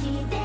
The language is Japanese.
して